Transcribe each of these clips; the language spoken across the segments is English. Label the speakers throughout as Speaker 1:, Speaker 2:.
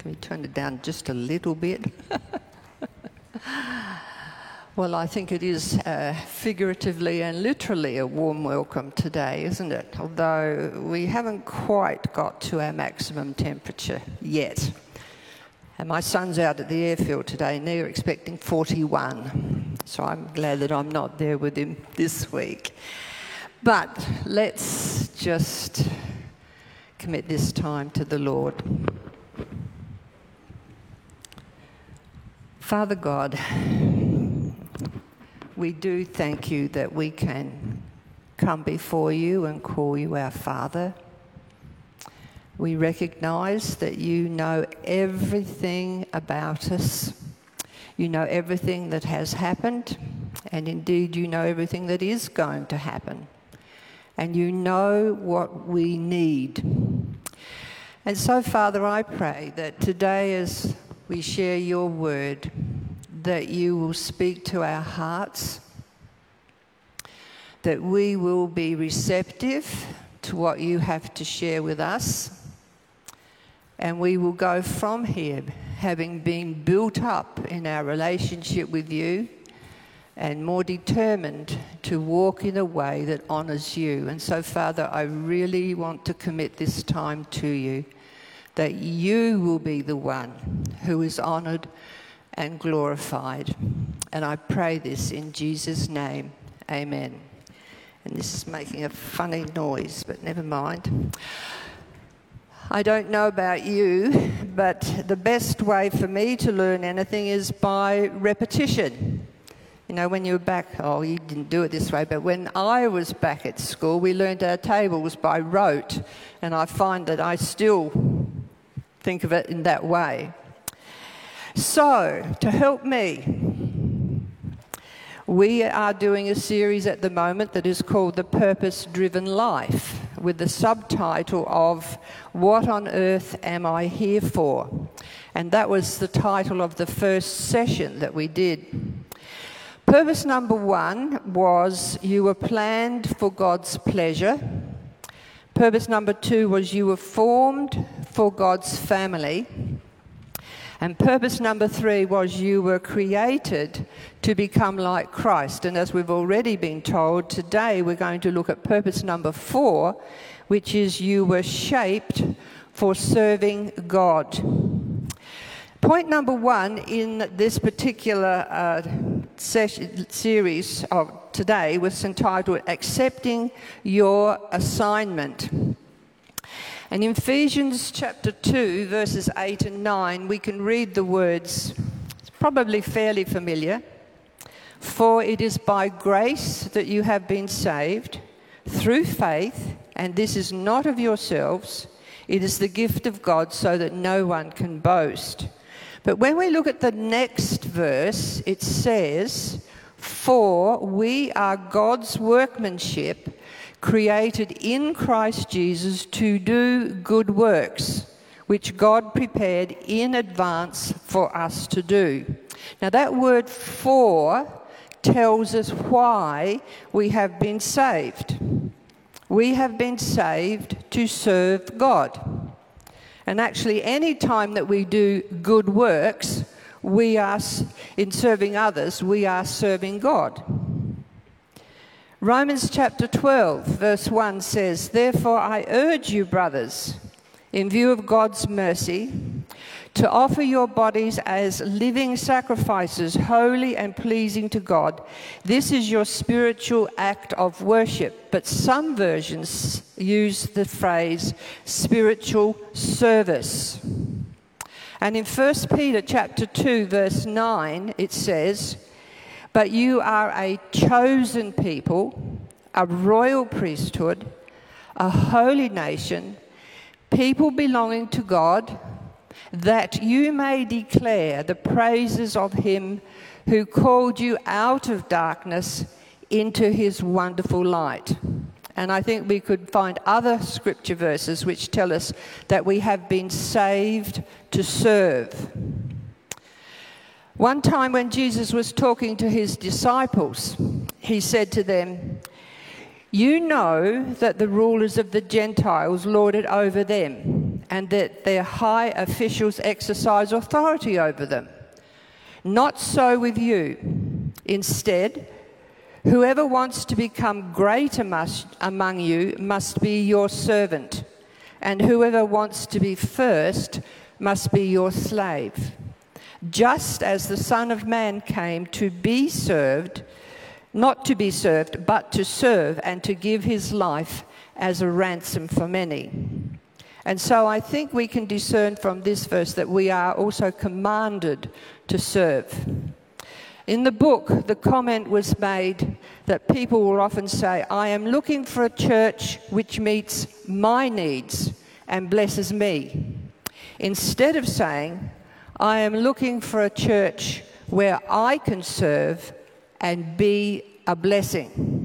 Speaker 1: Can we turn it down just a little bit? well, I think it is uh, figuratively and literally a warm welcome today, isn't it? Although we haven't quite got to our maximum temperature yet. And my son's out at the airfield today and they're expecting 41. So I'm glad that I'm not there with him this week. But let's just commit this time to the Lord. Father God, we do thank you that we can come before you and call you our Father. We recognize that you know everything about us. You know everything that has happened, and indeed, you know everything that is going to happen. And you know what we need. And so, Father, I pray that today, as we share your word, that you will speak to our hearts, that we will be receptive to what you have to share with us, and we will go from here having been built up in our relationship with you and more determined to walk in a way that honours you. And so, Father, I really want to commit this time to you that you will be the one who is honoured and glorified. And I pray this in Jesus' name. Amen. And this is making a funny noise, but never mind. I don't know about you, but the best way for me to learn anything is by repetition. You know, when you were back, oh, you didn't do it this way, but when I was back at school, we learned our tables by rote, and I find that I still think of it in that way. So, to help me, we are doing a series at the moment that is called The Purpose Driven Life, with the subtitle of What on Earth Am I Here For? And that was the title of the first session that we did. Purpose number one was You were planned for God's pleasure. Purpose number two was You were formed for God's family. And purpose number three was you were created to become like Christ. And as we've already been told, today we're going to look at purpose number four, which is you were shaped for serving God. Point number one in this particular uh, session, series of today was entitled Accepting Your Assignment. And in Ephesians chapter 2, verses 8 and 9, we can read the words, it's probably fairly familiar. For it is by grace that you have been saved through faith, and this is not of yourselves, it is the gift of God, so that no one can boast. But when we look at the next verse, it says, For we are God's workmanship created in Christ Jesus to do good works, which God prepared in advance for us to do. Now, that word for tells us why we have been saved. We have been saved to serve God. And actually, any time that we do good works, we are, in serving others, we are serving God. Romans chapter 12, verse 1 says, Therefore I urge you, brothers, in view of God's mercy, to offer your bodies as living sacrifices, holy and pleasing to God. This is your spiritual act of worship. But some versions use the phrase spiritual service. And in 1 Peter chapter 2 verse 9 it says, but you are a chosen people, a royal priesthood, a holy nation, people belonging to God, that you may declare the praises of him who called you out of darkness into his wonderful light. And I think we could find other scripture verses which tell us that we have been saved to serve. One time when Jesus was talking to his disciples, he said to them, You know that the rulers of the Gentiles lord it over them, and that their high officials exercise authority over them. Not so with you. Instead, whoever wants to become great among you must be your servant, and whoever wants to be first must be your slave. Just as the Son of Man came to be served, not to be served, but to serve and to give his life as a ransom for many. And so I think we can discern from this verse that we are also commanded to serve. In the book, the comment was made that people will often say, I am looking for a church which meets my needs and blesses me. Instead of saying, I am looking for a church where I can serve and be a blessing.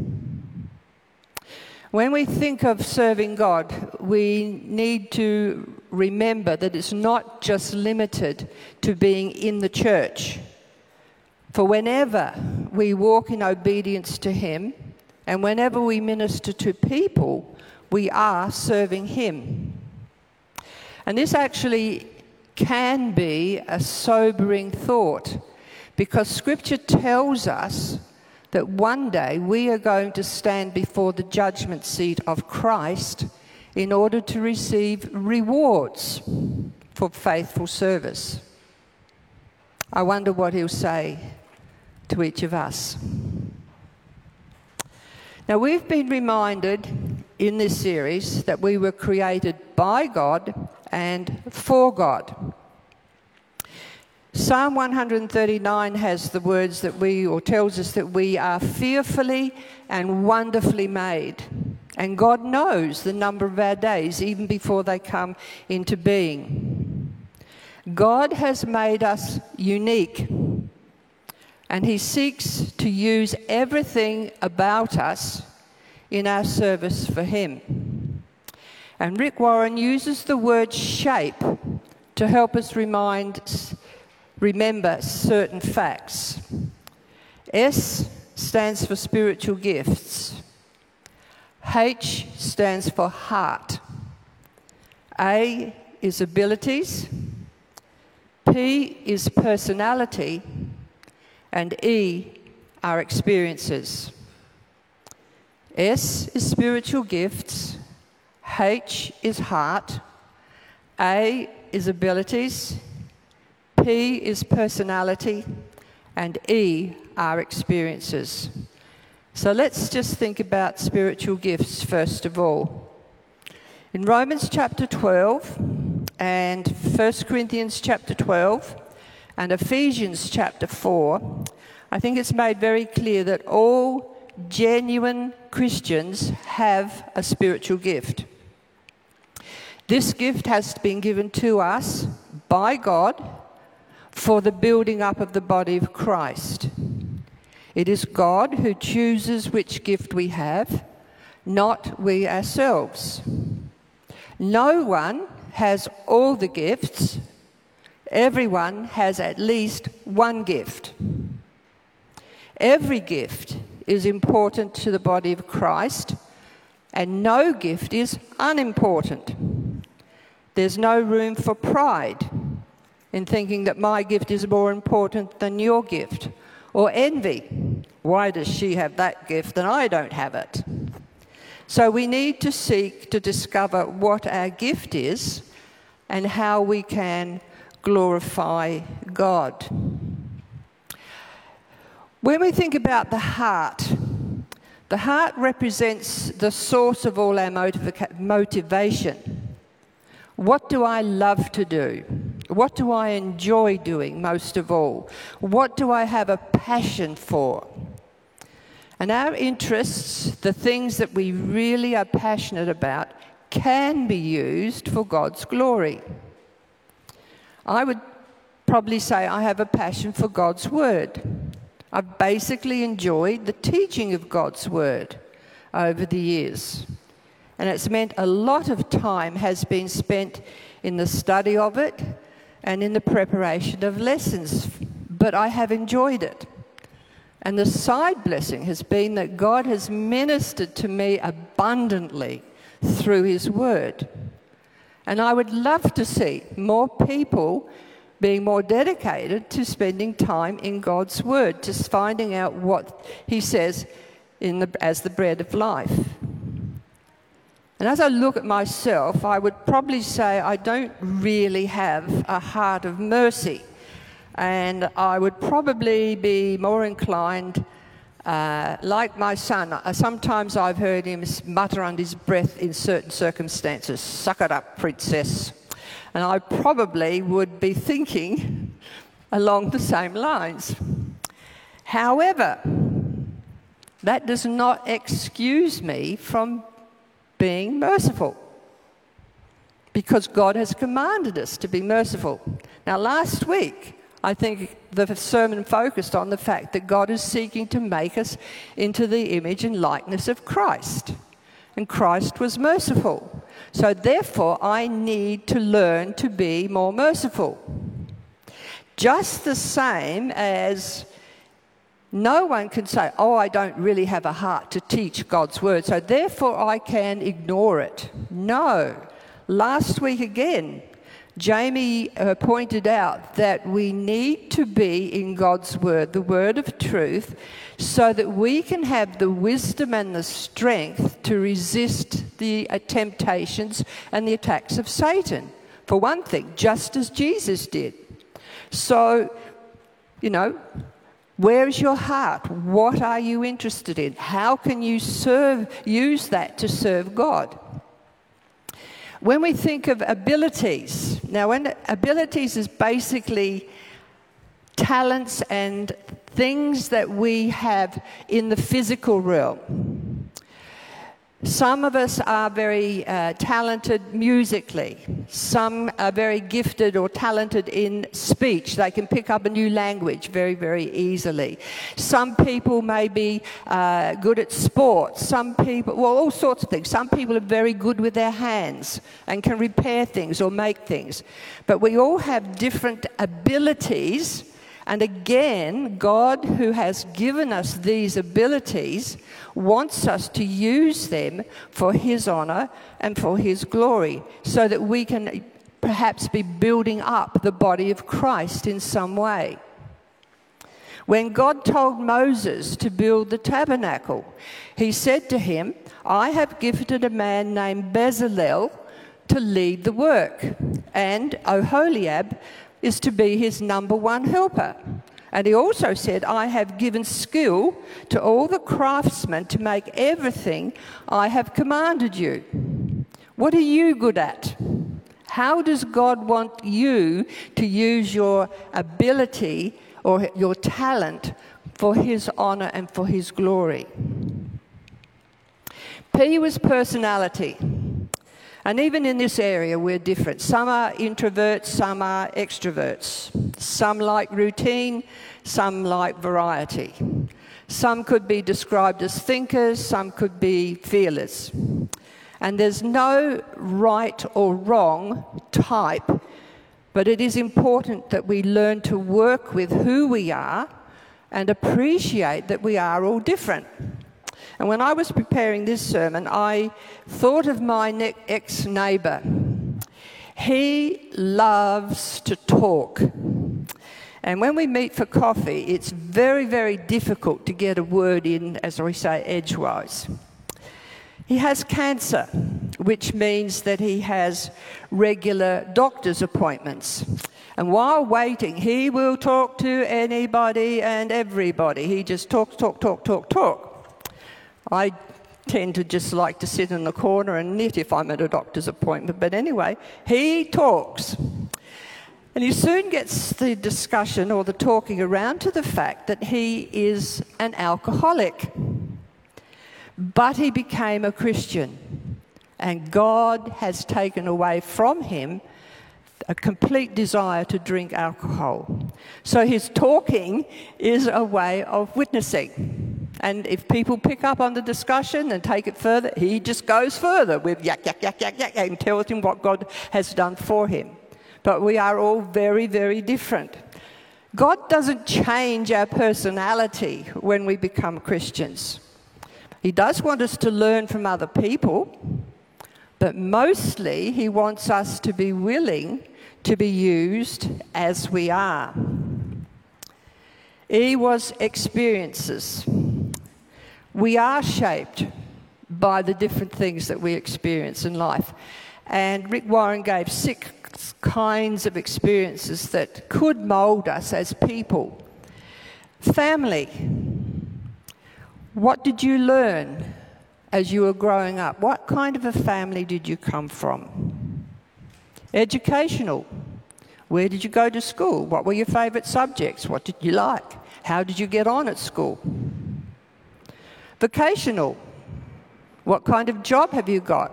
Speaker 1: When we think of serving God, we need to remember that it's not just limited to being in the church. For whenever we walk in obedience to Him and whenever we minister to people, we are serving Him. And this actually can be a sobering thought because Scripture tells us that one day we are going to stand before the judgment seat of Christ in order to receive rewards for faithful service. I wonder what he'll say to each of us. Now, we've been reminded in this series that we were created by God and for God. Psalm 139 has the words that we, or tells us that we are fearfully and wonderfully made. And God knows the number of our days even before they come into being. God has made us unique. And He seeks to use everything about us in our service for Him. And Rick Warren uses the word shape to help us remind remember certain facts. S stands for spiritual gifts. H stands for heart. A is abilities. P is personality. And E are experiences. S is spiritual gifts. H is heart. A is abilities. P is personality, and E are experiences. So let's just think about spiritual gifts first of all. In Romans chapter 12 and 1 Corinthians chapter 12 and Ephesians chapter 4, I think it's made very clear that all genuine Christians have a spiritual gift. This gift has been given to us by God for the building up of the body of Christ. It is God who chooses which gift we have, not we ourselves. No one has all the gifts, everyone has at least one gift. Every gift is important to the body of Christ, and no gift is unimportant. There's no room for pride in thinking that my gift is more important than your gift, or envy. Why does she have that gift and I don't have it? So we need to seek to discover what our gift is and how we can glorify God. When we think about the heart, the heart represents the source of all our motiva- motivation. What do I love to do? What do I enjoy doing most of all? What do I have a passion for? And our interests, the things that we really are passionate about, can be used for God's glory. I would probably say I have a passion for God's Word. I've basically enjoyed the teaching of God's Word over the years. And it's meant a lot of time has been spent in the study of it and in the preparation of lessons. But I have enjoyed it. And the side blessing has been that God has ministered to me abundantly through His Word. And I would love to see more people being more dedicated to spending time in God's Word, just finding out what He says the, as the bread of life. And as I look at myself, I would probably say I don't really have a heart of mercy. And I would probably be more inclined, uh, like my son, uh, sometimes I've heard him mutter under his breath in certain circumstances, suck it up, princess. And I probably would be thinking along the same lines. However, that does not excuse me from being merciful because God has commanded us to be merciful. Now, last week, I think the sermon focused on the fact that God is seeking to make us into the image and likeness of Christ. And Christ was merciful. So, therefore, I need to learn to be more merciful. Just the same as no one can say, Oh, I don't really have a heart to teach God's word, so therefore I can ignore it. No. Last week again, Jamie uh, pointed out that we need to be in God's word, the word of truth, so that we can have the wisdom and the strength to resist the uh, temptations and the attacks of Satan. For one thing, just as Jesus did. So, you know, Where's your heart? What are you interested in? How can you serve, use that to serve God? When we think of abilities, now, abilities is basically talents and things that we have in the physical realm. Some of us are very uh, talented musically. Some are very gifted or talented in speech. They can pick up a new language very, very easily. Some people may be uh, good at sports. Some people, well, all sorts of things. Some people are very good with their hands and can repair things or make things. But we all have different abilities and again, God, who has given us these abilities, wants us to use them for His honor and for His glory, so that we can perhaps be building up the body of Christ in some way. When God told Moses to build the tabernacle, he said to him, I have gifted a man named Bezalel to lead the work, and Oholiab is to be his number one helper. And he also said, I have given skill to all the craftsmen to make everything I have commanded you. What are you good at? How does God want you to use your ability or your talent for his honor and for his glory? P was personality. And even in this area, we're different. Some are introverts, some are extroverts. Some like routine, some like variety. Some could be described as thinkers, some could be feelers. And there's no right or wrong type, but it is important that we learn to work with who we are and appreciate that we are all different. And when I was preparing this sermon, I thought of my ex neighbour. He loves to talk. And when we meet for coffee, it's very, very difficult to get a word in, as we say, edgewise. He has cancer, which means that he has regular doctor's appointments. And while waiting, he will talk to anybody and everybody. He just talks, talk, talk, talk, talk. I tend to just like to sit in the corner and knit if I'm at a doctor's appointment. But anyway, he talks. And he soon gets the discussion or the talking around to the fact that he is an alcoholic. But he became a Christian. And God has taken away from him a complete desire to drink alcohol. So his talking is a way of witnessing. And if people pick up on the discussion and take it further, he just goes further with yak, yak, yak, yak, yak, and tells him what God has done for him. But we are all very, very different. God doesn't change our personality when we become Christians. He does want us to learn from other people, But mostly, He wants us to be willing to be used as we are. E was experiences. We are shaped by the different things that we experience in life. And Rick Warren gave six kinds of experiences that could mould us as people. Family. What did you learn as you were growing up? What kind of a family did you come from? Educational. Where did you go to school? What were your favourite subjects? What did you like? How did you get on at school? Vocational. What kind of job have you got?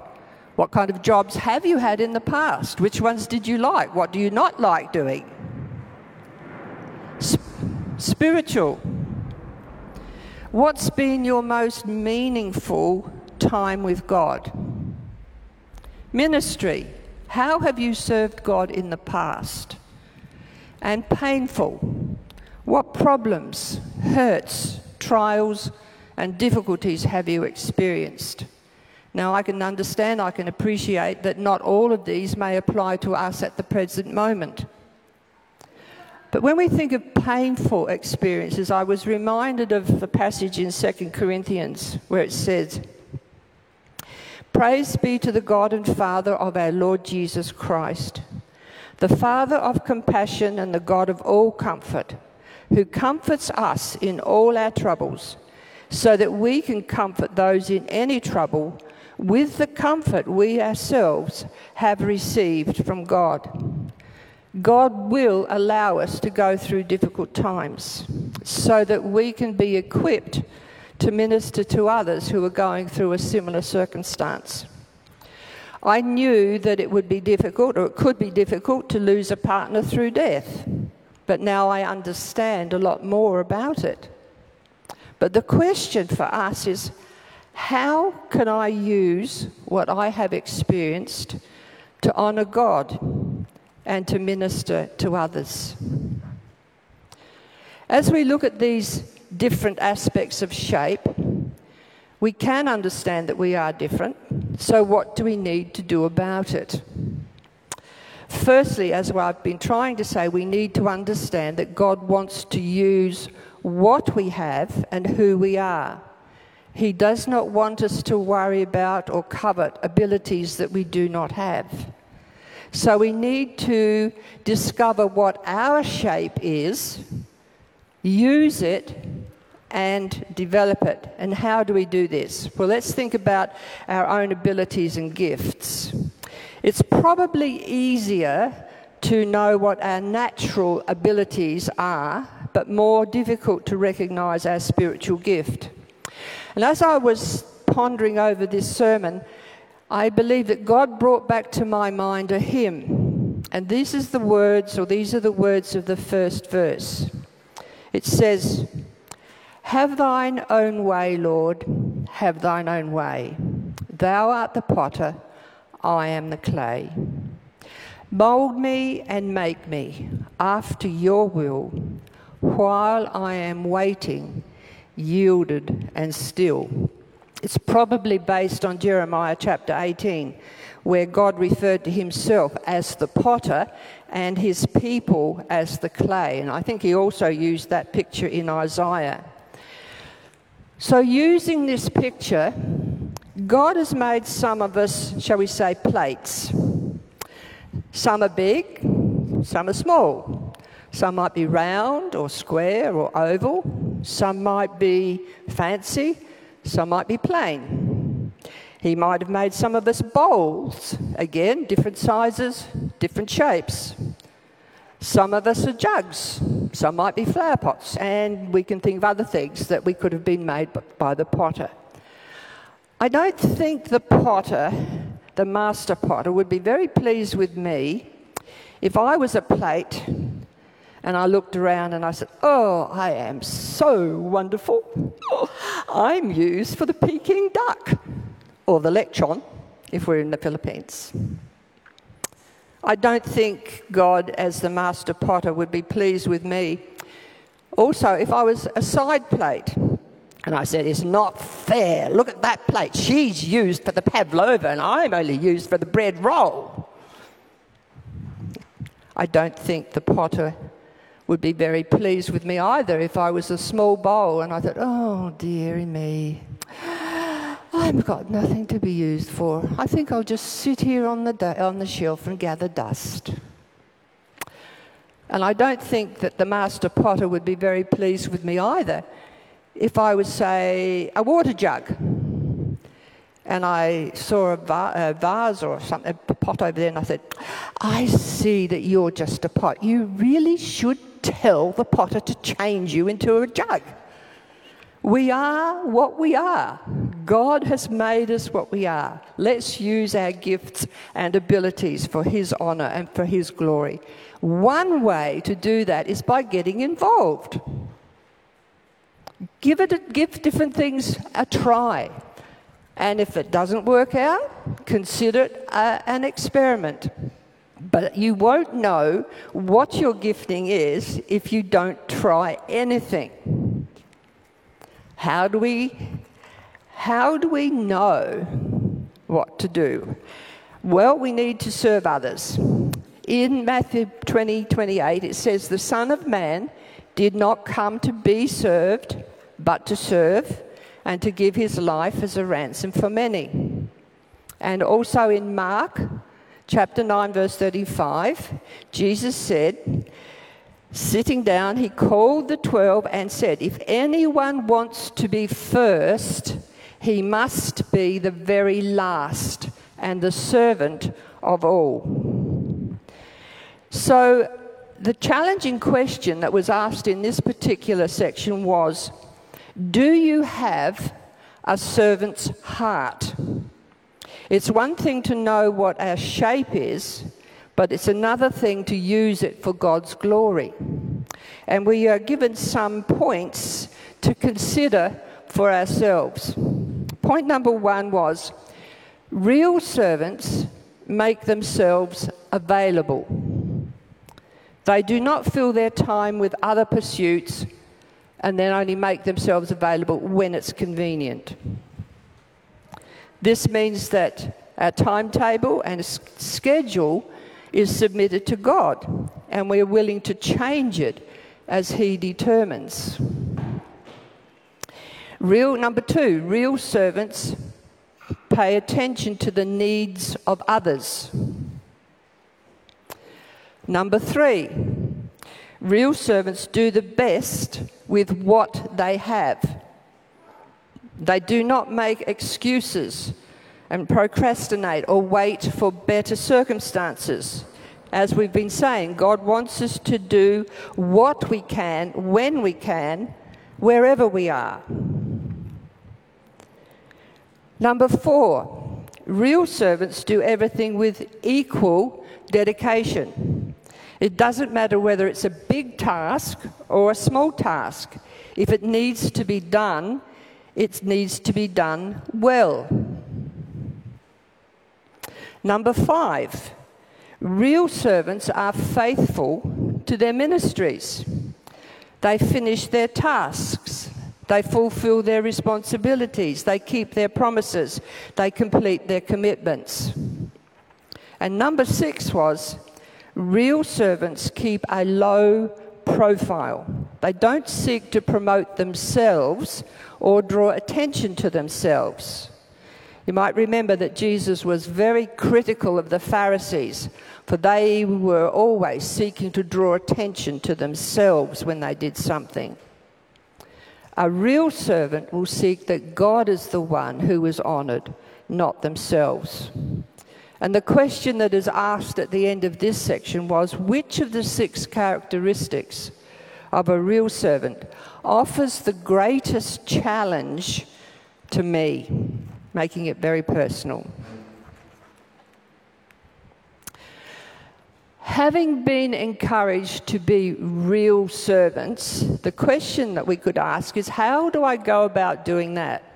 Speaker 1: What kind of jobs have you had in the past? Which ones did you like? What do you not like doing? Sp- spiritual. What's been your most meaningful time with God? Ministry. How have you served God in the past? And painful. What problems, hurts, trials, and difficulties have you experienced? Now, I can understand, I can appreciate that not all of these may apply to us at the present moment. But when we think of painful experiences, I was reminded of the passage in 2 Corinthians where it says, Praise be to the God and Father of our Lord Jesus Christ, the Father of compassion and the God of all comfort, who comforts us in all our troubles, so that we can comfort those in any trouble with the comfort we ourselves have received from God. God will allow us to go through difficult times so that we can be equipped to minister to others who are going through a similar circumstance. I knew that it would be difficult, or it could be difficult, to lose a partner through death, but now I understand a lot more about it. But the question for us is how can I use what I have experienced to honour God and to minister to others? As we look at these different aspects of shape, we can understand that we are different. So, what do we need to do about it? Firstly, as I've been trying to say, we need to understand that God wants to use what we have and who we are. He does not want us to worry about or covet abilities that we do not have. So we need to discover what our shape is use it and develop it. And how do we do this? Well, let's think about our own abilities and gifts. It's probably easier to know what our natural abilities are, but more difficult to recognize our spiritual gift. And as I was pondering over this sermon, I believe that God brought back to my mind a hymn. And these is the words, or these are the words of the first verse. It says, Have thine own way, Lord, have thine own way. Thou art the potter, I am the clay. Mould me and make me after your will, while I am waiting, yielded and still. It's probably based on Jeremiah chapter 18, where God referred to himself as the potter and his people as the clay. And I think he also used that picture in Isaiah. So, using this picture, God has made some of us, shall we say, plates. Some are big, some are small. Some might be round or square or oval. Some might be fancy, some might be plain. He might have made some of us bowls. Again, different sizes, different shapes. Some of us are jugs. Some might be flower pots. And we can think of other things that we could have been made by the potter. I don't think the potter, the master potter, would be very pleased with me if I was a plate and I looked around and I said, Oh, I am so wonderful. I'm used for the Peking duck or the lechon if we're in the Philippines. I don't think God, as the master potter, would be pleased with me. Also, if I was a side plate,
Speaker 2: And I said, It's not fair. Look at that plate. She's used for the pavlova, and I'm only used for the bread roll. I don't think the potter would be very pleased with me either if I was a small bowl and I thought, oh, dearie me, I've got nothing to be used for. I think I'll just sit here on the, on the shelf and gather dust. And I don't think that the master potter would be very pleased with me either if I was, say, a water jug and I saw a, va- a, vase or something, a pot over there, and I said, I see that you're just a pot. You really should tell the potter to change you into a jug. We are what we are. God has made us what we are. Let's use our gifts and abilities for His honor and for His glory. One way to do that is by getting involved. Give, it a, give different things a try. And if it doesn't work out, consider it a, an experiment. But you won't know what your gifting is if you don't try anything. How do we, how do we know what to do? Well, we need to serve others. In Matthew 20 28, it says, The Son of Man did not come to be served, but to serve and to give his life as a ransom for many. And also in Mark chapter 9, verse 35, Jesus said, Sitting down, he called the twelve and said, If anyone wants to be first, he must be the very last and the servant of all. So, the challenging question that was asked in this particular section was do you have a servant's heart? It's one thing to know what our shape is, but it's another thing to use it for God's glory. And we are given some points to consider for ourselves. Point number one was real servants make themselves available. They do not fill their time with other pursuits and then only make themselves available when it's convenient. This means that our timetable and schedule is submitted to God, and we are willing to change it as He determines. Real number two, real servants pay attention to the needs of others. Number three, real servants do the best with what they have. They do not make excuses and procrastinate or wait for better circumstances. As we've been saying, God wants us to do what we can, when we can, wherever we are. Number four, real servants do everything with equal dedication. It doesn't matter whether it's a big task or a small task. If it needs to be done, it needs to be done well. Number five, real servants are faithful to their ministries. They finish their tasks. They fulfill their responsibilities. They keep their promises. They complete their commitments. And number six was Real servants keep a low profile. They don't seek to promote themselves or draw attention to themselves. You might remember that Jesus was very critical of the Pharisees, for they were always seeking to draw attention to themselves when they did something. A real servant will seek that God is the one who is honored, not themselves. And the question that is asked at the end of this section was which of the six characteristics of a real servant offers the greatest challenge to me, making it very personal. Having been encouraged to be real servants, the question that we could ask is how do I go about doing that?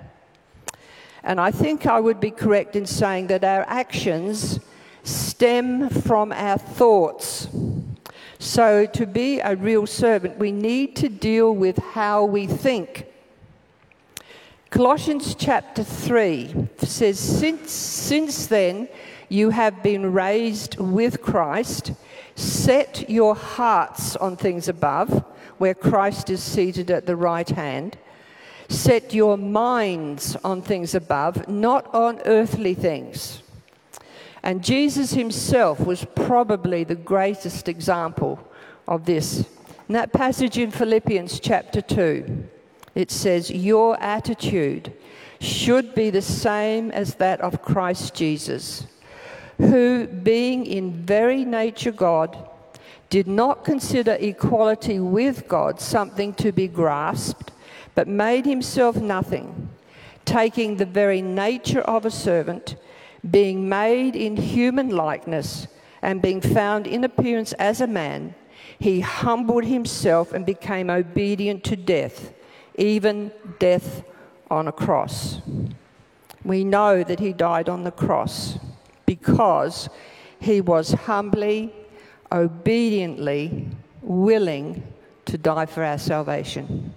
Speaker 2: And I think I would be correct in saying that our actions stem from our thoughts. So, to be a real servant, we need to deal with how we think. Colossians chapter 3 says, since, since then you have been raised with Christ, set your hearts on things above, where Christ is seated at the right hand. Set your minds on things above, not on earthly things. And Jesus himself was probably the greatest example of this. In that passage in Philippians chapter 2, it says, Your attitude should be the same as that of Christ Jesus, who, being in very nature God, did not consider equality with God something to be grasped, but made himself nothing, taking the very nature of a servant being made in human likeness and being found in appearance as a man, he humbled himself and became obedient to death, even death on a cross. We know that he died on the cross because he was humbly, obediently willing to die for our salvation.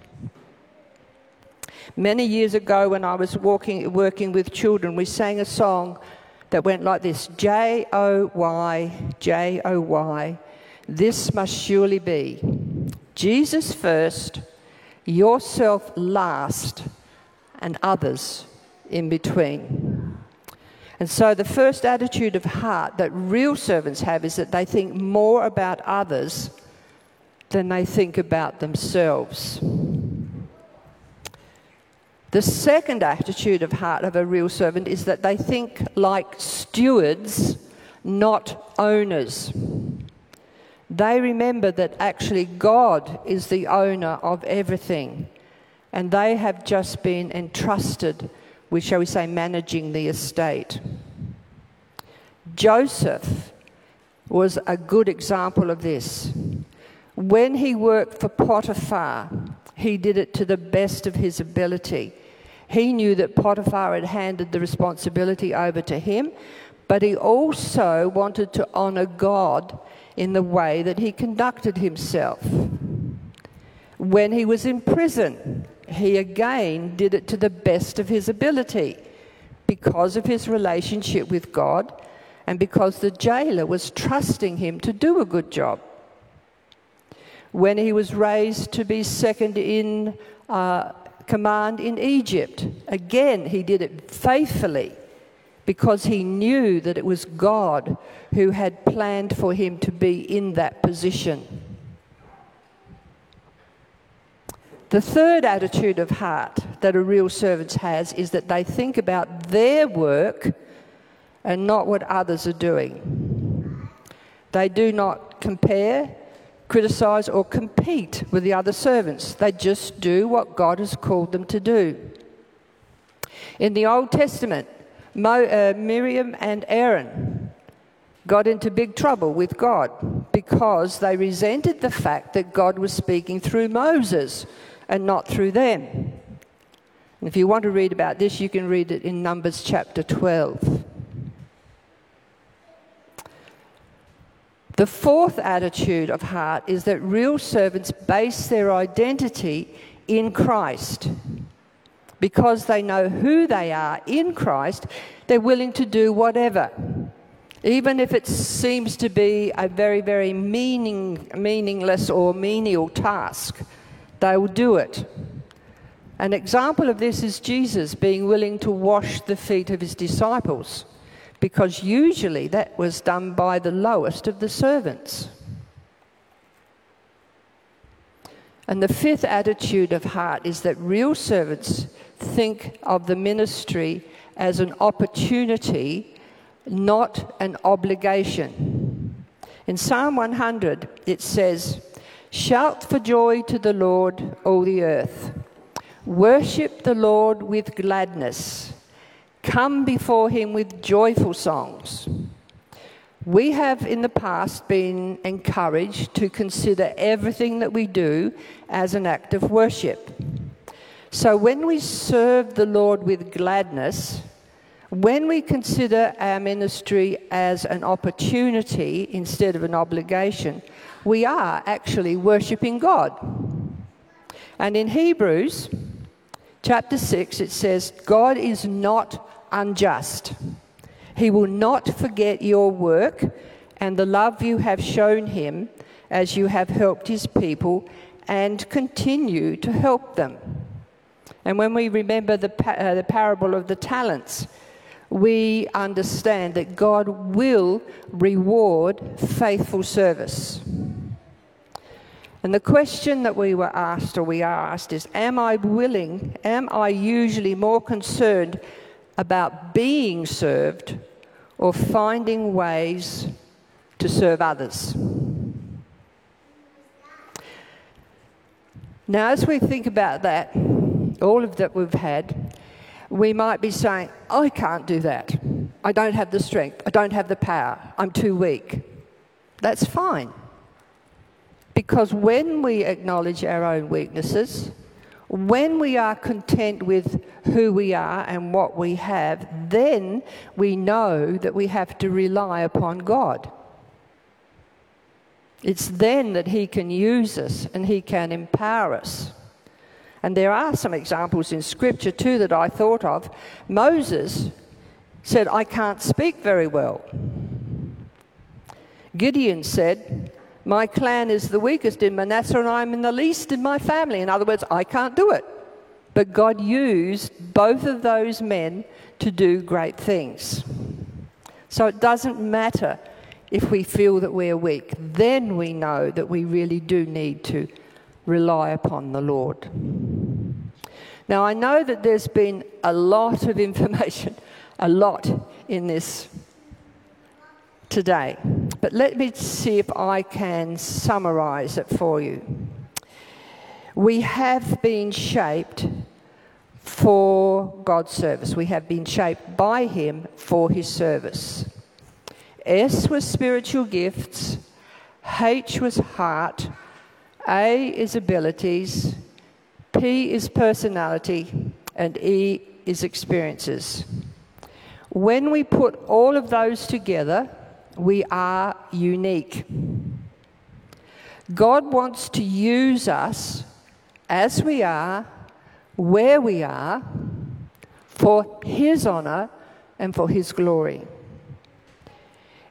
Speaker 2: Many years ago, when I was walking, working with children, we sang a song that went like this J O Y, J O Y. This must surely be Jesus first, yourself last, and others in between. And so, the first attitude of heart that real servants have is that they think more about others than they think about themselves. The second attitude of heart of a real servant is that they think like stewards, not owners. They remember that actually God is the owner of everything, and they have just been entrusted with, shall we say, managing the estate. Joseph was a good example of this. When he worked for Potiphar, he did it to the best of his ability. He knew that Potiphar had handed the responsibility over to him, but he also wanted to honor God in the way that he conducted himself. When he was in prison, he again did it to the best of his ability because of his relationship with God and because the jailer was trusting him to do a good job. When he was raised to be second in uh, command in Egypt. Again, he did it faithfully because he knew that it was God who had planned for him to be in that position. The third attitude of heart that a real servant has is that they think about their work and not what others are doing. They do not compare criticize, or compete with the other servants. They just do what God has called them to do. In the Old Testament, Mo, uh, Miriam and Aaron got into big trouble with God because they resented the fact that God was speaking through Moses and not through them. And if you want to read about this, you can read it in Numbers chapter 12. The fourth attitude of heart is that real servants base their identity in Christ. Because they know who they are in Christ, they're willing to do whatever. Even if it seems to be a very, very meaning, meaningless or menial task, they will do it. An example of this is Jesus being willing to wash the feet of his disciples because usually that was done by the lowest of the servants. And the fifth attitude of heart is that real servants think of the ministry as an opportunity, not an obligation. In Psalm 100, it says, Shout for joy to the Lord, all the earth. Worship the Lord with gladness. Come before him with joyful songs. We have in the past been encouraged to consider everything that we do as an act of worship. So when we serve the Lord with gladness, when we consider our ministry as an opportunity instead of an obligation, we are actually worshipping God. And in Hebrews chapter 6, it says, God is not unjust. He will not forget your work and the love you have shown him as you have helped his people and continue to help them. And when we remember the, uh, the parable of the talents, we understand that God will reward faithful service. And the question that we were asked, or we are asked, is Am I willing, am I usually more concerned about being served or finding ways to serve others? Now, as we think about that, all of that we've had, we might be saying, I can't do that. I don't have the strength. I don't have the power. I'm too weak. That's fine. Because when we acknowledge our own weaknesses, when we are content with who we are and what we have, then we know that we have to rely upon God. It's then that He can use us and He can empower us. And there are some examples in Scripture too that I thought of. Moses said, I can't speak very well. Gideon said, My clan is the weakest in Manasseh and I'm in the least in my family. In other words, I can't do it. But God used both of those men to do great things. So it doesn't matter if we feel that we're weak. Then we know that we really do need to rely upon the Lord. Now, I know that there's been a lot of information, a lot in this today, but let me see if I can summarize it for you. We have been shaped for God's service. We have been shaped by Him for His service. S was spiritual gifts, H was heart, A is abilities, P is personality, and E is experiences. When we put all of those together, we are unique. God wants to use us as we are, where we are, for His honour and for His glory.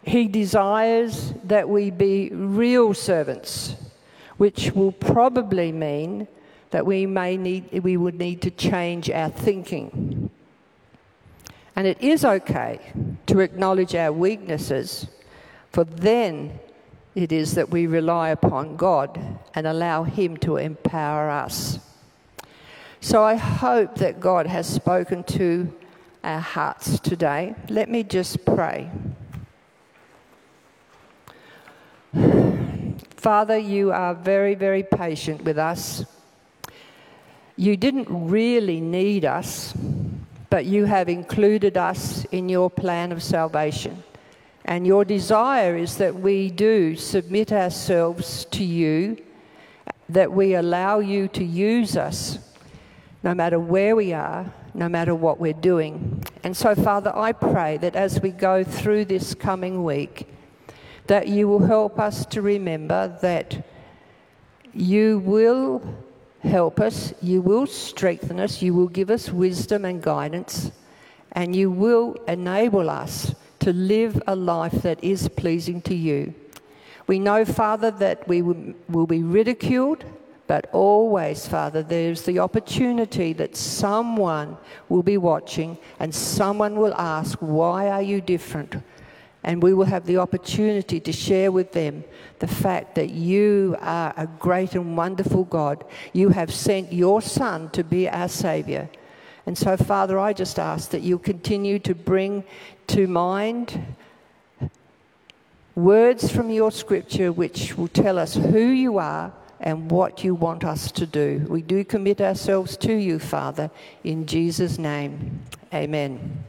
Speaker 2: He desires that we be real servants, which will probably mean that we may need we would need to change our thinking. And it is okay to acknowledge our weaknesses, for then it is that we rely upon God and allow Him to empower us. So I hope that God has spoken to our hearts today. Let me just pray. Father, you are very, very patient with us. You didn't really need us, but you have included us in your plan of salvation. And your desire is that we do submit ourselves to you, that we allow you to use us no matter where we are, no matter what we're doing. And so, Father, I pray that as we go through this coming week, that you will help us to remember that you will help us, you will strengthen us, you will give us wisdom and guidance, and you will enable us to live a life that is pleasing to you. We know, Father, that we will be ridiculed, but always, Father, there's the opportunity that someone will be watching and someone will ask, Why are you different? And we will have the opportunity to share with them the fact that you are a great and wonderful God. You have sent your Son to be our Savior. And so, Father, I just ask that you continue to bring to mind words from your scripture which will tell us who you are and what you want us to do. We do commit ourselves to you, Father, in Jesus' name. Amen.